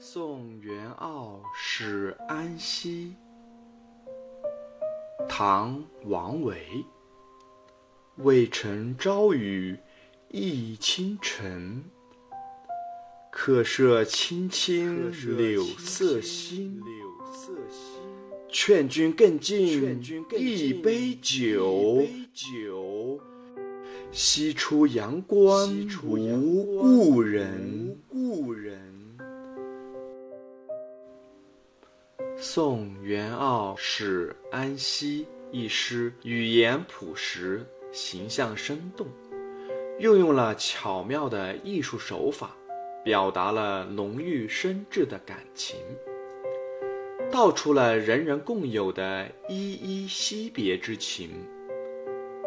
送元傲使安西。唐·王维。渭城朝雨浥轻尘，客舍青青柳色新。劝君更尽一杯酒，西出阳关无故人。送元傲使安西一诗，语言朴实，形象生动，运用了巧妙的艺术手法，表达了浓郁深挚的感情。道出了人人共有的依依惜别之情，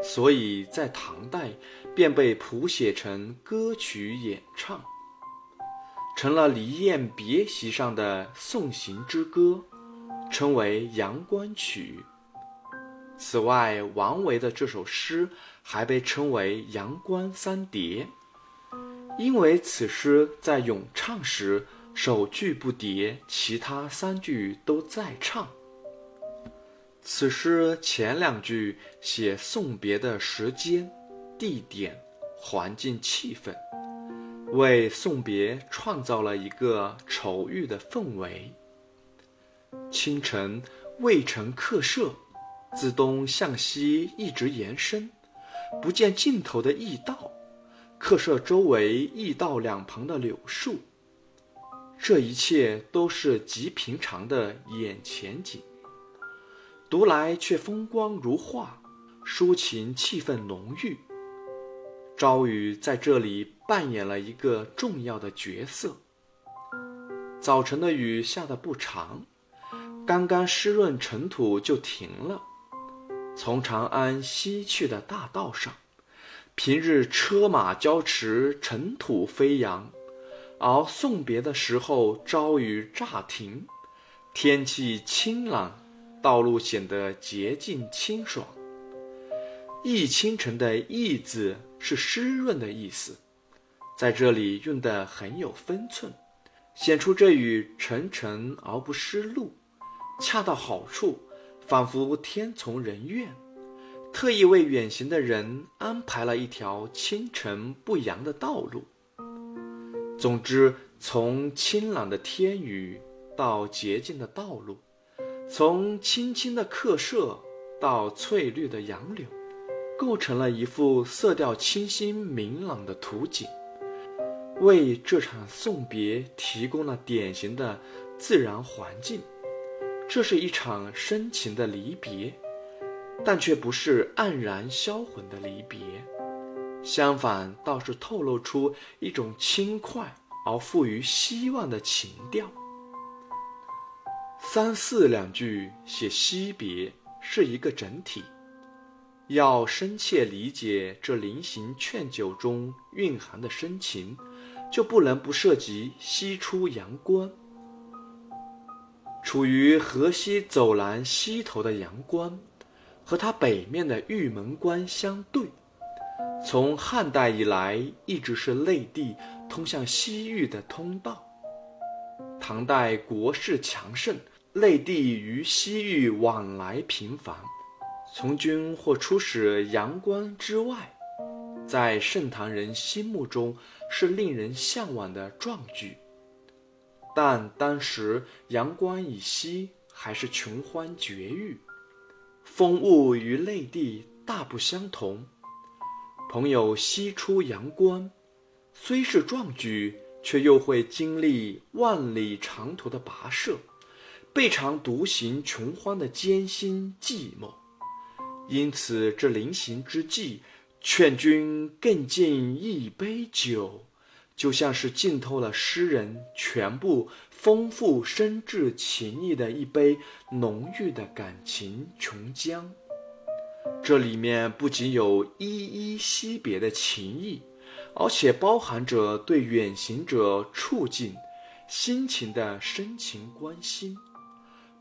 所以在唐代便被谱写成歌曲演唱，成了离宴别席上的送行之歌，称为《阳关曲》。此外，王维的这首诗还被称为《阳关三叠》，因为此诗在咏唱时。首句不叠，其他三句都在唱。此诗前两句写送别的时间、地点、环境、气氛，为送别创造了一个愁郁的氛围。清晨，渭城客舍，自东向西一直延伸，不见尽头的驿道。客舍周围驿道两旁的柳树。这一切都是极平常的眼前景，读来却风光如画，抒情气氛浓郁。朝雨在这里扮演了一个重要的角色。早晨的雨下得不长，刚刚湿润尘土就停了。从长安西去的大道上，平日车马交驰，尘土飞扬。而送别的时候，朝雨乍停，天气清朗，道路显得洁净清爽。浥清晨的“浥”字是湿润的意思，在这里用得很有分寸，显出这雨沉沉而不湿漉，恰到好处，仿佛天从人愿，特意为远行的人安排了一条清晨不扬的道路。总之，从清朗的天宇到洁净的道路，从青青的客舍到翠绿的杨柳，构成了一幅色调清新明朗的图景，为这场送别提供了典型的自然环境。这是一场深情的离别，但却不是黯然销魂的离别。相反，倒是透露出一种轻快而富于希望的情调。三四两句写惜别是一个整体，要深切理解这临行劝酒中蕴含的深情，就不能不涉及西出阳关。处于河西走廊西头的阳关，和它北面的玉门关相对。从汉代以来，一直是内地通向西域的通道。唐代国势强盛，内地与西域往来频繁，从军或出使阳关之外，在盛唐人心目中是令人向往的壮举。但当时阳关以西还是穷欢绝域，风物与内地大不相同。朋友西出阳关，虽是壮举，却又会经历万里长途的跋涉，备尝独行穷欢的艰辛寂寞。因此，这临行之际，劝君更尽一杯酒，就像是浸透了诗人全部丰富深挚情意的一杯浓郁的感情琼浆。这里面不仅有依依惜别的情谊，而且包含着对远行者处境、心情的深情关心，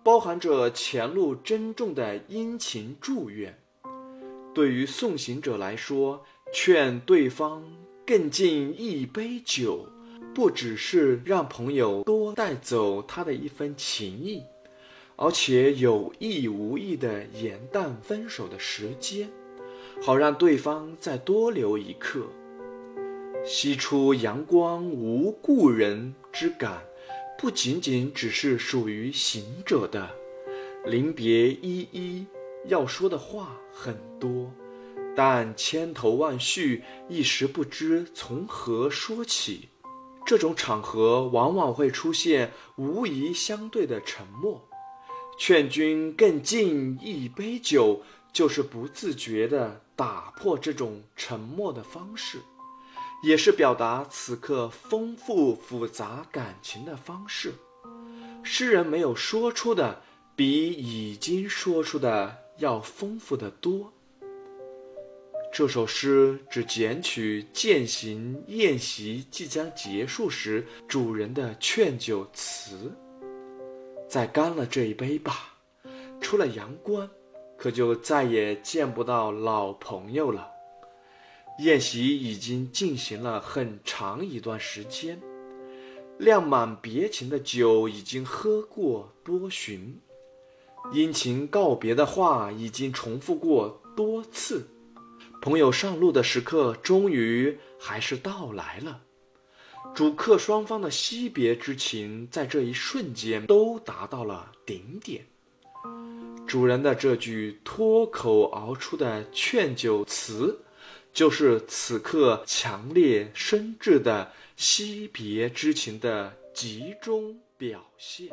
包含着前路珍重的殷勤祝愿。对于送行者来说，劝对方更尽一杯酒，不只是让朋友多带走他的一份情谊，而且有意无意的延宕分手的时间，好让对方再多留一刻。西出阳关无故人之感，不仅仅只是属于行者的。临别依依，要说的话很多，但千头万绪，一时不知从何说起。这种场合往往会出现无疑相对的沉默。劝君更尽一杯酒，就是不自觉地打破这种沉默的方式。也是表达此刻丰富复杂感情的方式。诗人没有说出的，比已经说出的要丰富的多。这首诗只捡取践行宴席即将结束时主人的劝酒词：“再干了这一杯吧。”出了阳关，可就再也见不到老朋友了。宴席已经进行了很长一段时间，酿满别情的酒已经喝过多巡，殷勤告别的话已经重复过多次，朋友上路的时刻终于还是到来了。主客双方的惜别之情在这一瞬间都达到了顶点。主人的这句脱口而出的劝酒词。就是此刻强烈深挚的惜别之情的集中表现。